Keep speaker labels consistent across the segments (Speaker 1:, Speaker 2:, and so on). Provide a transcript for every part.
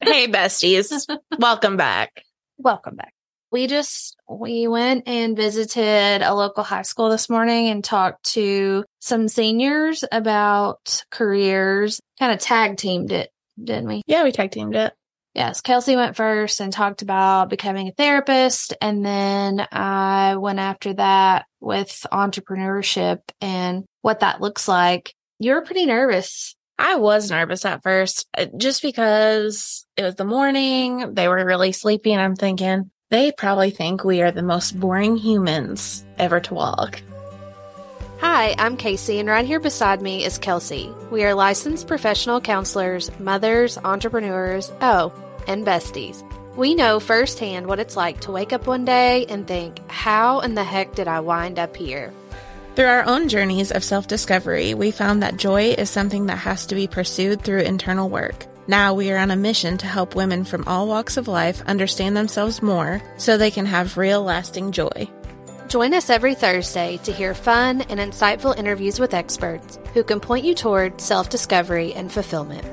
Speaker 1: hey, besties. Welcome back.
Speaker 2: Welcome back. We just we went and visited a local high school this morning and talked to some seniors about careers. Kind of tag teamed it, didn't we?
Speaker 1: Yeah, we tag teamed it.
Speaker 2: Yes, Kelsey went first and talked about becoming a therapist. And then I went after that with entrepreneurship and what that looks like. You were pretty nervous.
Speaker 1: I was nervous at first uh, just because it was the morning. They were really sleepy, and I'm thinking, they probably think we are the most boring humans ever to walk.
Speaker 2: Hi, I'm Kasey, and right here beside me is Kelsey. We are licensed professional counselors, mothers, entrepreneurs, oh, and besties. We know firsthand what it's like to wake up one day and think, how in the heck did I wind up here?
Speaker 1: Through our own journeys of self discovery, we found that joy is something that has to be pursued through internal work. Now we are on a mission to help women from all walks of life understand themselves more so they can have real lasting joy.
Speaker 2: Join us every Thursday to hear fun and insightful interviews with experts who can point you toward self discovery and fulfillment.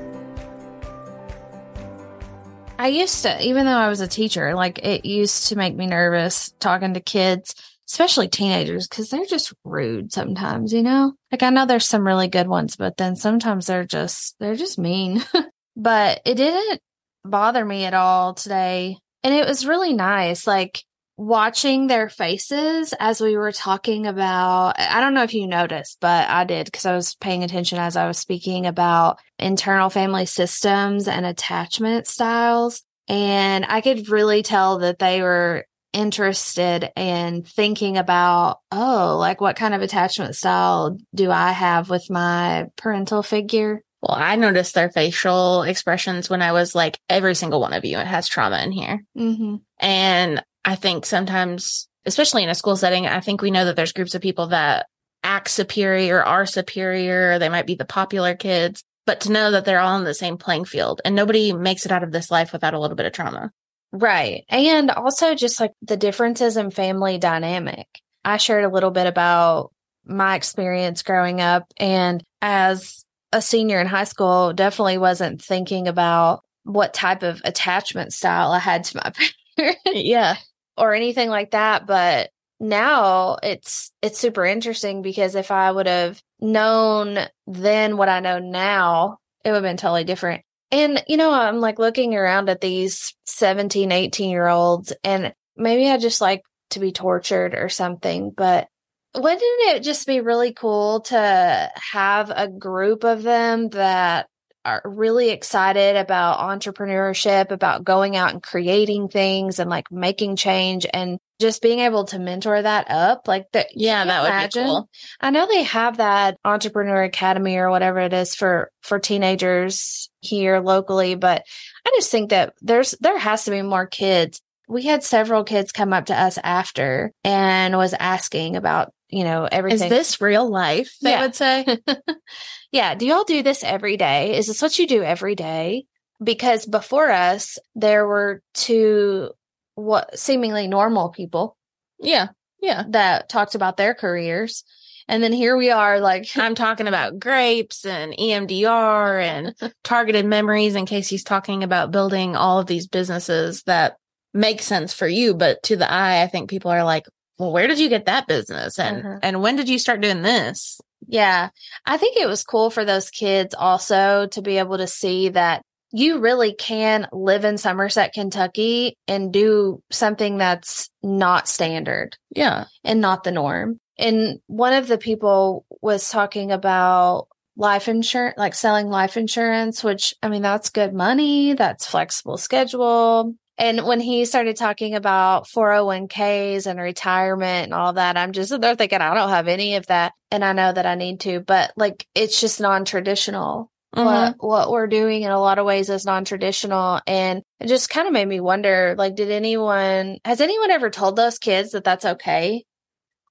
Speaker 2: I used to, even though I was a teacher, like it used to make me nervous talking to kids especially teenagers, because they're just rude sometimes, you know? Like I know there's some really good ones, but then sometimes they're just, they're just mean. but it didn't bother me at all today. And it was really nice. Like, watching their faces as we were talking about I don't know if you noticed, but I did because I was paying attention as I was speaking about internal family systems and attachment styles. And I could really tell that they were interested in thinking about, oh, like what kind of attachment style do I have with my parental figure?
Speaker 1: Well, I noticed their facial expressions when I was like, every single one of you has trauma in here. Mm-hmm. And I think sometimes, especially in a school setting, I think we know that there's groups of people that act superior, are superior, they might be the popular kids, but to know that they're all in the same playing field and nobody makes it out of this life without a little bit of trauma.
Speaker 2: Right. And also just like the differences in family dynamic. I shared a little bit about my experience growing up and as a senior in high school, definitely wasn't thinking about what type of attachment style I had to my parents.
Speaker 1: yeah.
Speaker 2: Or anything like that. But now it's it's super interesting because if I would have known then what I know now, it would have been totally different. And, you know, I'm like looking around at these 17, 18 year olds, and maybe I just like to be tortured or something, but wouldn't it just be really cool to have a group of them that are really excited about entrepreneurship, about going out and creating things and like making change and just being able to mentor that up? Like that
Speaker 1: yeah that would be cool.
Speaker 2: I know they have that entrepreneur academy or whatever it is for for teenagers here locally but i just think that there's there has to be more kids we had several kids come up to us after and was asking about you know everything
Speaker 1: is this real life they yeah. would say
Speaker 2: yeah do y'all do this every day is this what you do every day because before us there were two what seemingly normal people.
Speaker 1: Yeah. Yeah.
Speaker 2: That talked about their careers. And then here we are, like
Speaker 1: I'm talking about grapes and EMDR and targeted memories in case he's talking about building all of these businesses that make sense for you. But to the eye, I think people are like, well, where did you get that business? And, mm-hmm. and when did you start doing this?
Speaker 2: Yeah. I think it was cool for those kids also to be able to see that you really can live in Somerset, Kentucky and do something that's not standard.
Speaker 1: Yeah.
Speaker 2: And not the norm. And one of the people was talking about life insurance, like selling life insurance, which I mean, that's good money. That's flexible schedule. And when he started talking about 401ks and retirement and all that, I'm just there thinking, I don't have any of that. And I know that I need to, but like, it's just non traditional mm-hmm. what what we're doing in a lot of ways is non-traditional and it just kind of made me wonder like did anyone has anyone ever told those kids that that's okay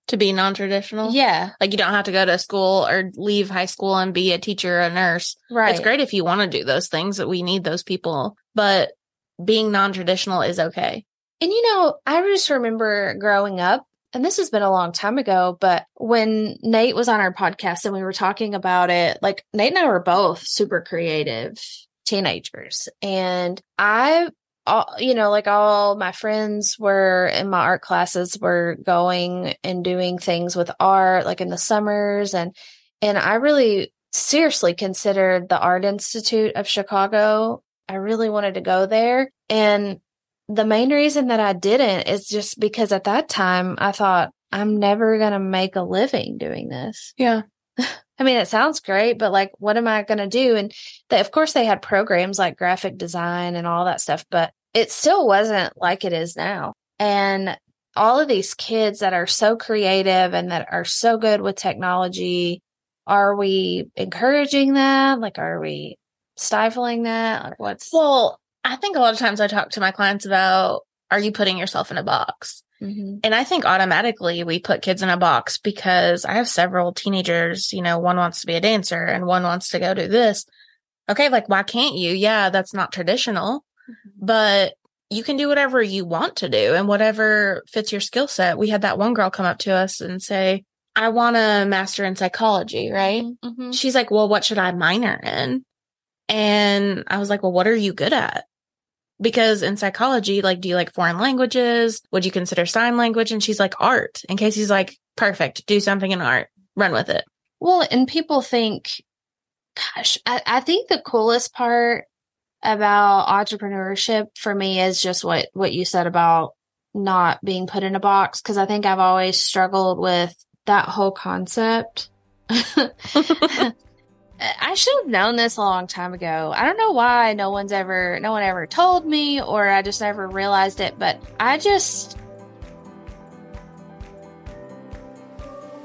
Speaker 1: to be non-traditional?
Speaker 2: Yeah.
Speaker 1: Like you don't have to go to school or leave high school and be a teacher or a nurse.
Speaker 2: Right.
Speaker 1: it's great if you want to do those things that we need those people but being non-traditional is okay.
Speaker 2: And you know i just remember growing up and this has been a long time ago, but when Nate was on our podcast and we were talking about it, like Nate and I were both super creative teenagers. And I, all, you know, like all my friends were in my art classes were going and doing things with art, like in the summers. And, and I really seriously considered the Art Institute of Chicago. I really wanted to go there. And the main reason that I didn't is just because at that time I thought I'm never going to make a living doing this.
Speaker 1: Yeah.
Speaker 2: I mean, it sounds great, but like, what am I going to do? And they, of course, they had programs like graphic design and all that stuff, but it still wasn't like it is now. And all of these kids that are so creative and that are so good with technology, are we encouraging that? Like, are we stifling that? Like, what's
Speaker 1: well? I think a lot of times I talk to my clients about are you putting yourself in a box? Mm-hmm. And I think automatically we put kids in a box because I have several teenagers, you know, one wants to be a dancer and one wants to go do this. Okay, like, why can't you? Yeah, that's not traditional. But you can do whatever you want to do and whatever fits your skill set. We had that one girl come up to us and say, I want a master in psychology, right? Mm-hmm. She's like, well, what should I minor in? And I was like, well, what are you good at? because in psychology, like, do you like foreign languages? Would you consider sign language? And she's like, art. And Kasey's like, perfect. Do something in art. Run with it.
Speaker 2: Well, and people think, gosh, I, I think the coolest part about entrepreneurship for me is just what, what you said about not being put in a box. Cause I think I've always struggled with that whole concept. I should have known this a long time ago. I don't know why no one's ever, no one ever told me, or I just never realized it, but I just.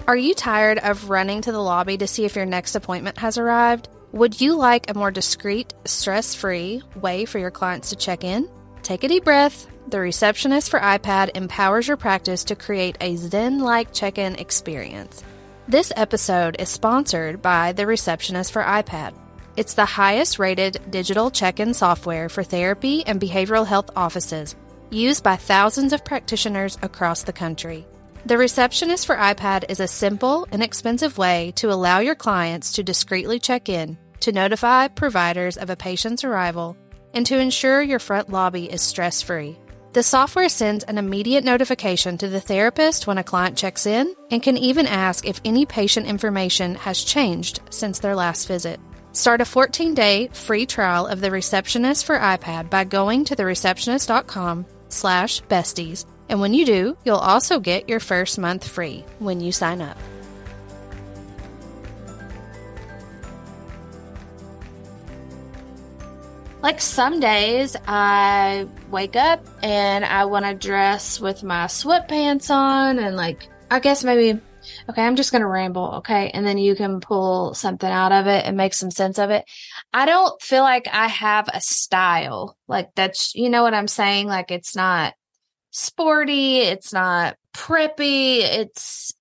Speaker 2: Are you tired of running to the lobby to see if your next appointment has arrived? Would you like a more discreet, stress free way for your clients to check in? Take a deep breath. The Receptionist for iPad empowers your practice to create a Zen like check in experience. This episode is sponsored by The Receptionist for iPad. It's the highest rated digital check in software for therapy and behavioral health offices, used by thousands of practitioners across the country. The Receptionist for iPad is a simple, and inexpensive way to allow your clients to discreetly check in, to notify providers of a patient's arrival, and to ensure your front lobby is stress free. The software sends an immediate notification to the therapist when a client checks in and can even ask if any patient information has changed since their last visit. Start a 14 day free trial of the receptionist for iPad by going to thereceptionist.com slash besties. And when you do, you'll also get your first month free when you sign up. Like some days I wake up and I want to dress with my sweatpants on and like I guess maybe okay, I'm just going to ramble, okay? And then you can pull something out of it and make some sense of it. I don't feel like I have a style. Like that's you know what I'm saying? Like it's not sporty, it's not preppy, it's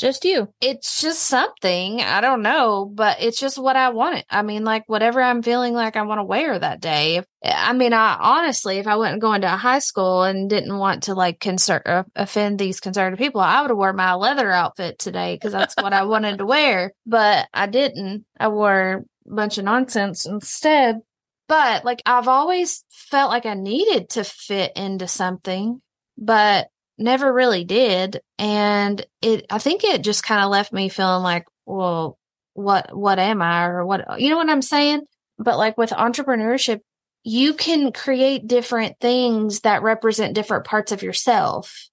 Speaker 1: just you.
Speaker 2: It's just something. I don't know, but it's just what I want. I mean, like whatever I'm feeling like I want to wear that day. I mean, I honestly, if I wasn't going to high school and didn't want to like concern, uh, offend these conservative people, I would have worn my leather outfit today because that's what I wanted to wear. But I didn't. I wore a bunch of nonsense instead. But like I've always felt like I needed to fit into something, but never really did. And it, I think it just kind of left me feeling like, well, what, what am I or what, you know what I'm saying? But like with entrepreneurship, you can create different things that represent different parts of yourself,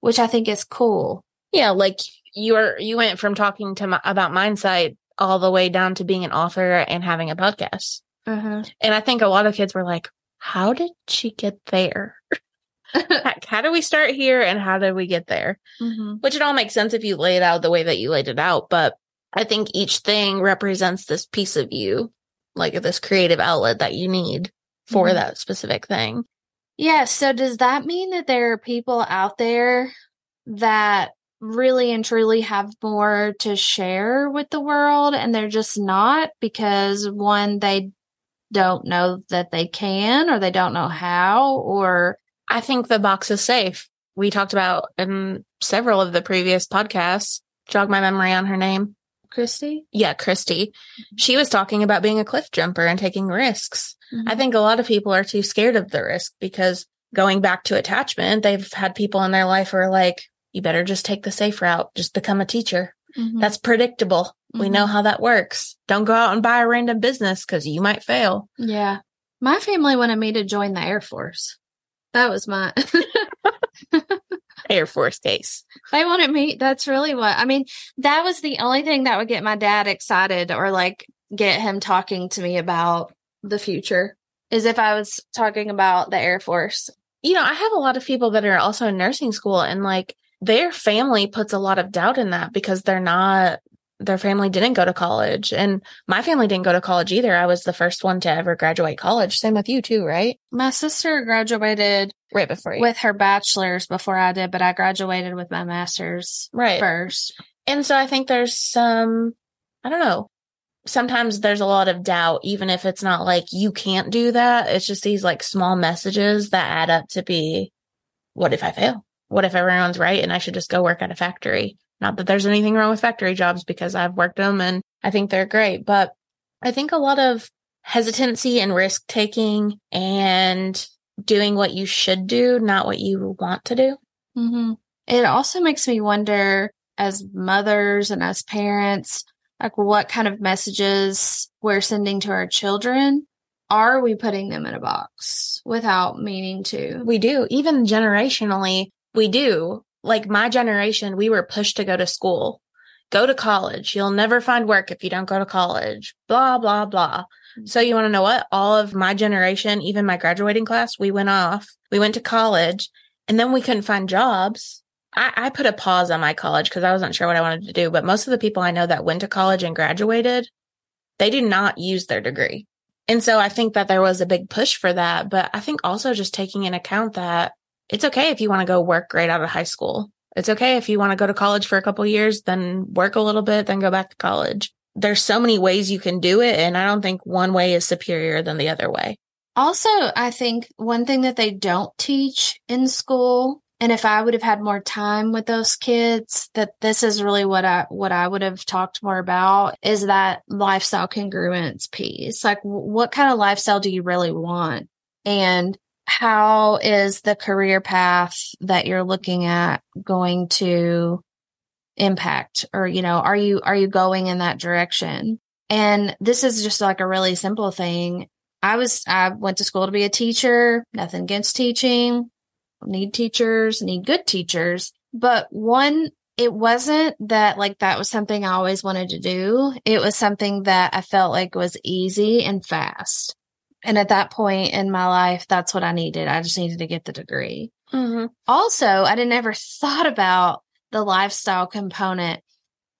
Speaker 2: which I think is cool.
Speaker 1: Yeah. Like you're, you went from talking to my, about mindset all the way down to being an author and having a podcast. Uh-huh. And I think a lot of kids were like, how did she get there? how do we start here and how do we get there? Mm-hmm. Which it all makes sense if you lay it out the way that you laid it out. But I think each thing represents this piece of you, like this creative outlet that you need for mm-hmm. that specific thing.
Speaker 2: Yeah. So does that mean that there are people out there that really and truly have more to share with the world and they're just not because one, they don't know that they can or they don't know how or
Speaker 1: I think the box is safe. We talked about in several of the previous podcasts. Jog my memory on her name.
Speaker 2: Christy?
Speaker 1: Yeah, Christy. Mm-hmm. She was talking about being a cliff jumper and taking risks. Mm-hmm. I think a lot of people are too scared of the risk because going back to attachment, they've had people in their life who are like, you better just take the safe route, just become a teacher. Mm-hmm. That's predictable. We know mm-hmm. how that works. Don't go out and buy a random business because you might fail.
Speaker 2: Yeah. My family wanted me to join the Air Force. That was my
Speaker 1: Air Force case.
Speaker 2: They wanted me. That's really what I mean. That was the only thing that would get my dad excited or like get him talking to me about the future is if I was talking about the Air Force.
Speaker 1: You know, I have a lot of people that are also in nursing school and like their family puts a lot of doubt in that because they're not their family didn't go to college and my family didn't go to college either. I was the first one to ever graduate college. Same with you too, right?
Speaker 2: My sister graduated
Speaker 1: right before you.
Speaker 2: with her bachelor's before I did, but I graduated with my master's right first.
Speaker 1: And so I think there's some, I don't know. Sometimes there's a lot of doubt, even if it's not like you can't do that. It's just these like small messages that add up to be, what if I fail? What if everyone's right and I should just go work at a factory? Not that there's anything wrong with factory jobs because I've worked them and I think they're great, but I think a lot of hesitancy and risk taking and doing what you should do, not what you want to do.
Speaker 2: Mm-hmm. It also makes me wonder as mothers and as parents, like what kind of messages we're sending to our children. Are we putting them in a box without meaning to?
Speaker 1: We do. Even generationally, we do like my generation, we were pushed to go to school, go to college. You'll never find work if you don't go to college, blah, blah, blah. Mm. So you want to know what? All of my generation, even my graduating class, we went off, we went to college and then we couldn't find jobs. I, I put a pause on my college because I wasn't sure what I wanted to do. But most of the people I know that went to college and graduated, they did not use their degree. And so I think that there was a big push for that. But I think also just taking in account that it's okay if you want to go work right out of high school. It's okay if you want to go to college for a couple years, then work a little bit, then go back to college. There's so many ways you can do it. And I don't think one way is superior than the other way.
Speaker 2: Also, I think one thing that they don't teach in school, and if I would have had more time with those kids, that this is really what I, what I would have talked more about is that lifestyle congruence piece. Like, what kind of lifestyle do you really want? And how is the career path that you're looking at going to impact? Or you know are you are you going in that direction? And this is just like a really simple thing. I was i went to school to be a teacher. Nothing against teaching. Need teachers need good teachers. But one it wasn't that like that was something i always wanted to do. It was something that i felt like was easy and fast and at that point in my life, that's what I needed. I just needed to get the degree. Mm-hmm. Also, I didn't ever thought about the lifestyle component.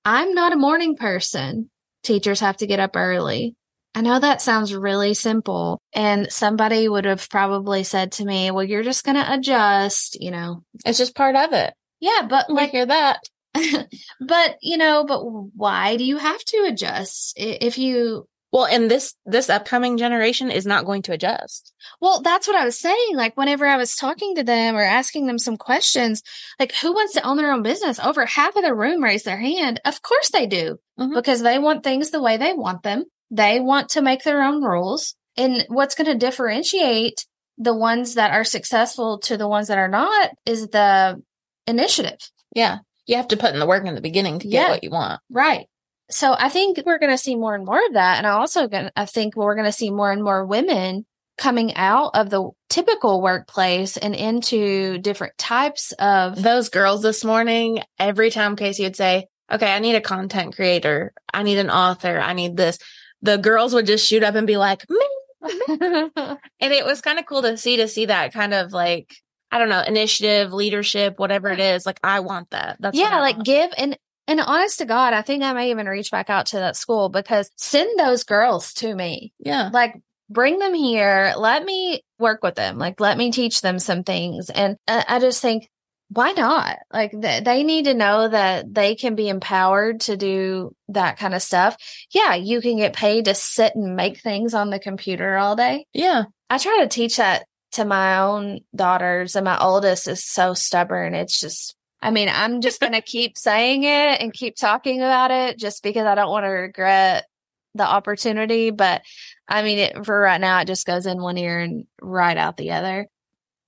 Speaker 2: I'm not a morning person. Teachers have to get up early. I know that sounds really simple. And somebody would have probably said to me, well, you're just going to adjust, you know.
Speaker 1: It's just part of it.
Speaker 2: Yeah, but
Speaker 1: like, hear that.
Speaker 2: but, you know, but why do you have to adjust? If you
Speaker 1: well, and this this upcoming generation is not going to adjust.
Speaker 2: Well, that's what I was saying. Like whenever I was talking to them or asking them some questions, like who wants to own their own business? Over half of the room raised their hand. Of course they do, mm-hmm. because they want things the way they want them. They want to make their own rules. And what's going to differentiate the ones that are successful to the ones that are not is the initiative.
Speaker 1: Yeah. You have to put in the work in the beginning to get yeah. what you want.
Speaker 2: Right so I think we're going to see more and more of that. And I also gonna, I think we're going to see more and more women coming out of the typical workplace and into different types of
Speaker 1: those girls this morning. Every time Kasey would say, okay, I need a content creator. I need an author. I need this. The girls would just shoot up and be like, me. and it was kind of cool to see, to see that kind of like, I don't know, initiative, leadership, whatever it is. Like, I want that.
Speaker 2: That's yeah, like give and and honest to God, I think I may even reach back out to that school because send those girls to me.
Speaker 1: Yeah.
Speaker 2: Like bring them here. Let me work with them. Like let me teach them some things. And I just think, why not? Like th- they need to know that they can be empowered to do that kind of stuff. Yeah. You can get paid to sit and make things on the computer all day.
Speaker 1: Yeah.
Speaker 2: I try to teach that to my own daughters and my oldest is so stubborn. It's just, I mean, I'm just going to keep saying it and keep talking about it just because I don't want to regret the opportunity. But I mean, it, for right now, it just goes in one ear and right out the other.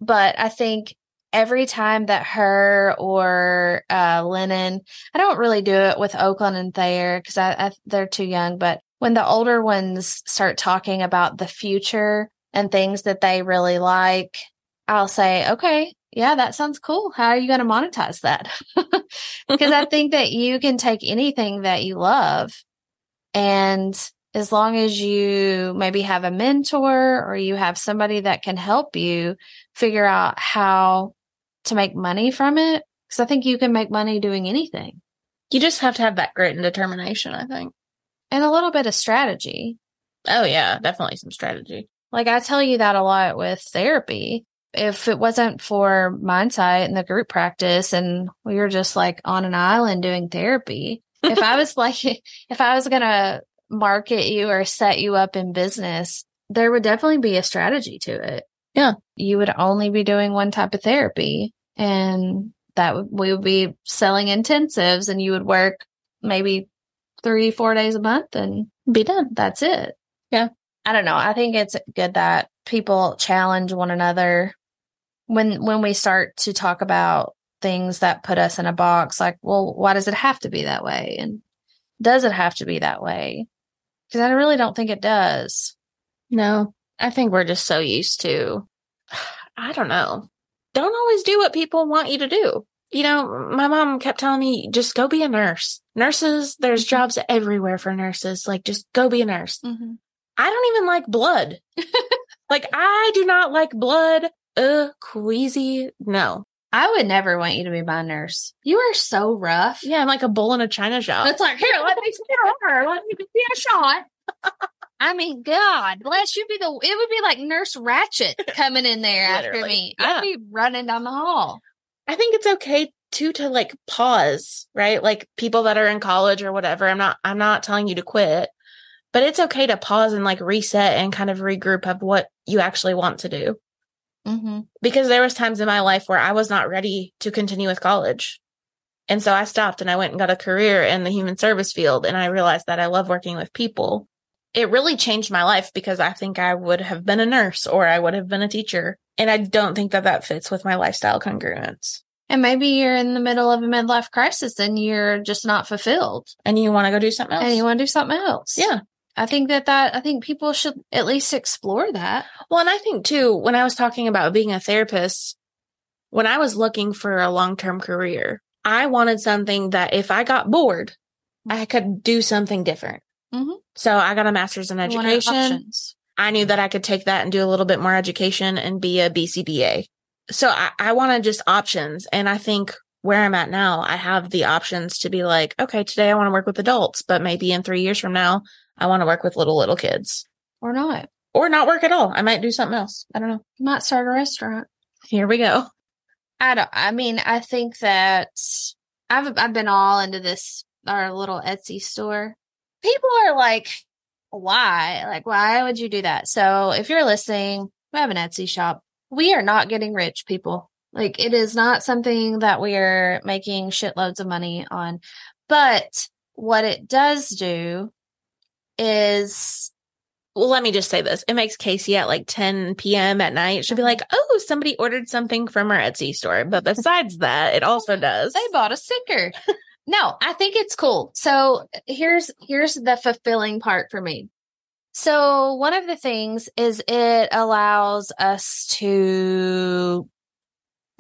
Speaker 2: But I think every time that her or uh, Lennon, I don't really do it with Oakland and Thayer because I, I, they're too young. But when the older ones start talking about the future and things that they really like, I'll say, okay, yeah, that sounds cool. How are you going to monetize that? Because I think that you can take anything that you love and as long as you maybe have a mentor or you have somebody that can help you figure out how to make money from it, because I think you can make money doing anything.
Speaker 1: You just have to have that grit and determination, I think.
Speaker 2: And a little bit of strategy.
Speaker 1: Oh, yeah, definitely some strategy.
Speaker 2: Like I tell you that a lot with therapy. If it wasn't for Mindsight and the group practice and we were just like on an island doing therapy, if I was like, if I was going to market you or set you up in business, there would definitely be a strategy to it.
Speaker 1: Yeah.
Speaker 2: You would only be doing one type of therapy and that would, we would be selling intensives and you would work maybe three, four days a month and
Speaker 1: be done.
Speaker 2: That's it.
Speaker 1: Yeah.
Speaker 2: I don't know. I think it's good that people challenge one another when, when we start to talk about things that put us in a box like, well, why does it have to be that way? And does it have to be that way? Because I really don't think it does.
Speaker 1: No, I think we're just so used to, I don't know, don't always do what people want you to do. You know, my mom kept telling me, just go be a nurse. Nurses, there's mm-hmm. jobs everywhere for nurses. Like, just go be a nurse. Mm-hmm. I don't even like blood. like, I do not like blood. Ugh, queasy. No.
Speaker 2: I would never want you to be my nurse. You are so rough.
Speaker 1: Yeah, I'm like a bull in a china shop.
Speaker 2: It's like, here, let me see her. Let me be a shot. I mean, God bless you. Be the it would be like Nurse Ratched coming in there after me. Yeah. I'd be running down the hall.
Speaker 1: I think it's okay too to like pause, right? Like people that are in college or whatever. I'm not I'm not telling you to quit, but it's okay to pause and like reset and kind of regroup of what you actually want to do. Mm-hmm. Because there was times in my life where I was not ready to continue with college. And so I stopped and I went and got a career in the human service field. And I realized that I love working with people. It really changed my life because I think I would have been a nurse or I would have been a teacher. And I don't think that that fits with my lifestyle congruence.
Speaker 2: And maybe you're in the middle of a midlife crisis and you're just not fulfilled.
Speaker 1: And you want to go do something else.
Speaker 2: And you want to do something else.
Speaker 1: Yeah.
Speaker 2: I think that that I think people should at least explore that.
Speaker 1: Well, and I think too when I was talking about being a therapist, when I was looking for a long-term career, I wanted something that if I got bored, I could do something different. Mm-hmm. So I got a master's in education. I knew that I could take that and do a little bit more education and be a BCBA. So I, I wanted just options. And I think where I'm at now, I have the options to be like, okay, today I want to work with adults, but maybe in three years from now, I want to work with little, little kids.
Speaker 2: Or not.
Speaker 1: Or not work at all. I might do something else. I don't know.
Speaker 2: You might start a restaurant.
Speaker 1: Here we go.
Speaker 2: I don't, I mean, I think that I've, I've been all into this, our little Etsy store. People are like, why? Like, why would you do that? So if you're listening, we have an Etsy shop. We are not getting rich, people. Like, it is not something that we are making shitloads of money on. But what it does do is
Speaker 1: well, let me just say this. It makes Kasey at like 10 p.m. at night. She'll be like, oh, somebody ordered something from our Etsy store. But besides that, it also does.
Speaker 2: They bought a sticker. no, I think it's cool. So here's, here's the fulfilling part for me. So one of the things is it allows us to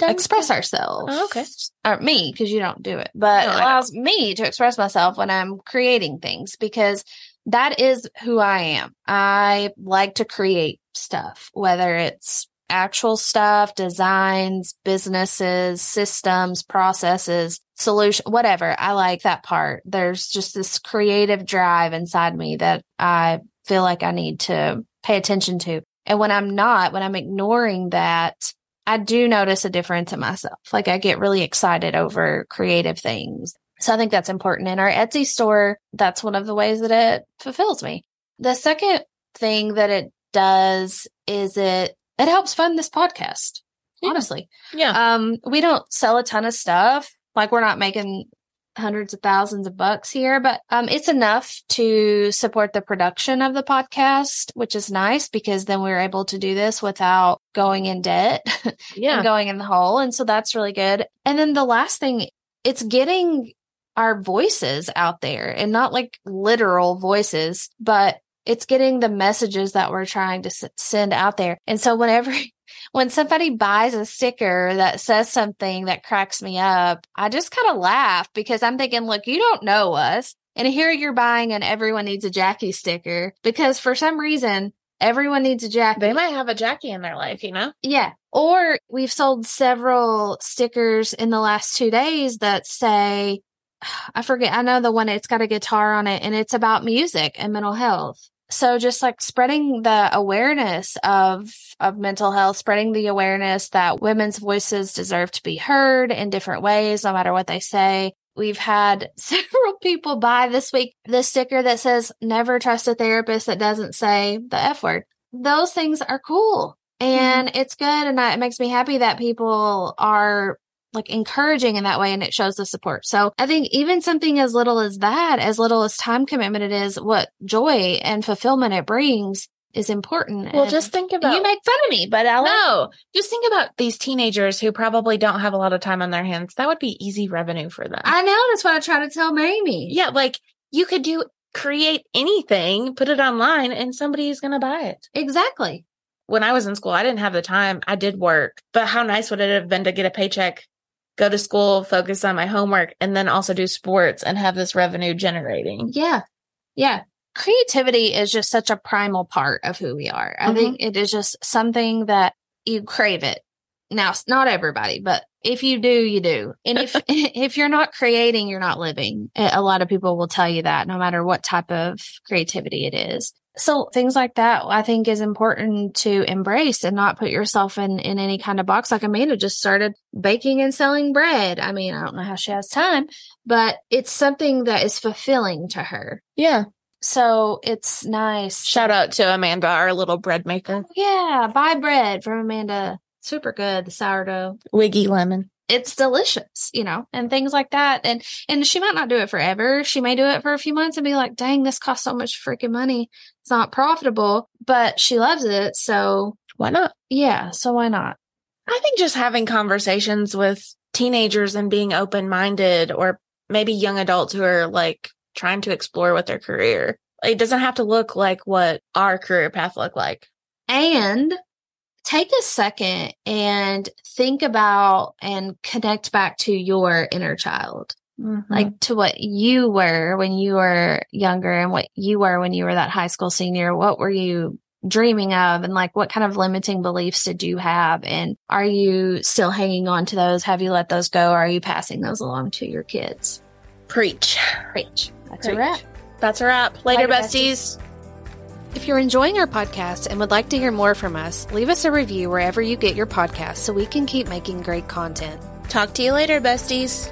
Speaker 2: express ourselves.
Speaker 1: Oh, okay.
Speaker 2: Or me, because you don't do it, but no, it allows me to express myself when I'm creating things because that is who I am. I like to create stuff, whether it's actual stuff, designs, businesses, systems, processes, solution, whatever. I like that part. There's just this creative drive inside me that I feel like I need to pay attention to. And when I'm not, when I'm ignoring that, I do notice a difference in myself. Like I get really excited over creative things. So I think that's important. In our Etsy store, that's one of the ways that it fulfills me. The second thing that it does is it it helps fund this podcast. Honestly.
Speaker 1: Yeah.
Speaker 2: Um, we don't sell a ton of stuff. Like we're not making hundreds of thousands of bucks here, but um, it's enough to support the production of the podcast, which is nice because then we're able to do this without going in debt yeah. and going in the hole. And so that's really good. And then the last thing, it's getting our voices out there and not like literal voices, but it's getting the messages that we're trying to s- send out there. And so whenever when somebody buys a sticker that says something that cracks me up, I just kind of laugh because I'm thinking, look, you don't know us. And here you're buying and everyone needs a Jackie sticker because for some reason, everyone needs a Jackie.
Speaker 1: They might have a Jackie in their life, you know?
Speaker 2: Yeah. Or we've sold several stickers in the last two days that say, I forget, I know the one, it's got a guitar on it and it's about music and mental health. So just like spreading the awareness of of mental health spreading the awareness that women's voices deserve to be heard in different ways no matter what they say. We've had several people buy this week the sticker that says never trust a therapist that doesn't say the f word. Those things are cool and mm-hmm. it's good and it makes me happy that people are like encouraging in that way and it shows the support. So I think even something as little as that, as little as time commitment it is, what joy and fulfillment it brings is important.
Speaker 1: Well, and just think about
Speaker 2: you make fun of me, but I
Speaker 1: no, just think about these teenagers who probably don't have a lot of time on their hands. That would be easy revenue for them.
Speaker 2: I know that's what I try to tell Mamie.
Speaker 1: Yeah, like you could do create anything, put it online, and somebody's going to buy it.
Speaker 2: Exactly.
Speaker 1: When I was in school, I didn't have the time. I did work, but how nice would it have been to get a paycheck go to school, focus on my homework, and then also do sports and have this revenue generating.
Speaker 2: Yeah. Yeah. Creativity is just such a primal part of who we are. I mm-hmm. think it is just something that you crave it. Now, not everybody, but if you do, you do. And if if you're not creating, you're not living. A lot of people will tell you that no matter what type of creativity it is. So things like that, I think is important to embrace and not put yourself in, in any kind of box. Like Amanda just started baking and selling bread. I mean, I don't know how she has time, but it's something that is fulfilling to her.
Speaker 1: Yeah.
Speaker 2: So it's nice.
Speaker 1: Shout out to Amanda, our little bread maker.
Speaker 2: Yeah. Buy bread from Amanda. Super good. The sourdough.
Speaker 1: Wiggy lemon
Speaker 2: it's delicious, you know, and things like that. And and she might not do it forever. She may do it for a few months and be like, dang, this costs so much freaking money. It's not profitable, but she loves it. So
Speaker 1: why not?
Speaker 2: Yeah. So why not?
Speaker 1: I think just having conversations with teenagers and being open minded or maybe young adults who are like trying to explore with their career. It doesn't have to look like what our career path looked like.
Speaker 2: And take a second and think about and connect back to your inner child. Mm-hmm. Like to what you were when you were younger and what you were when you were that high school senior. What were you dreaming of? And like what kind of limiting beliefs did you have? And are you still hanging on to those? Have you let those go? Or are you passing those along to your kids?
Speaker 1: Preach.
Speaker 2: Preach. That's Preach. a wrap.
Speaker 1: That's a wrap. Later, Later besties. besties.
Speaker 2: If you're enjoying our podcast and would like to hear more from us, leave us a review wherever you get your podcast so we can keep making great content.
Speaker 1: Talk to you later, besties.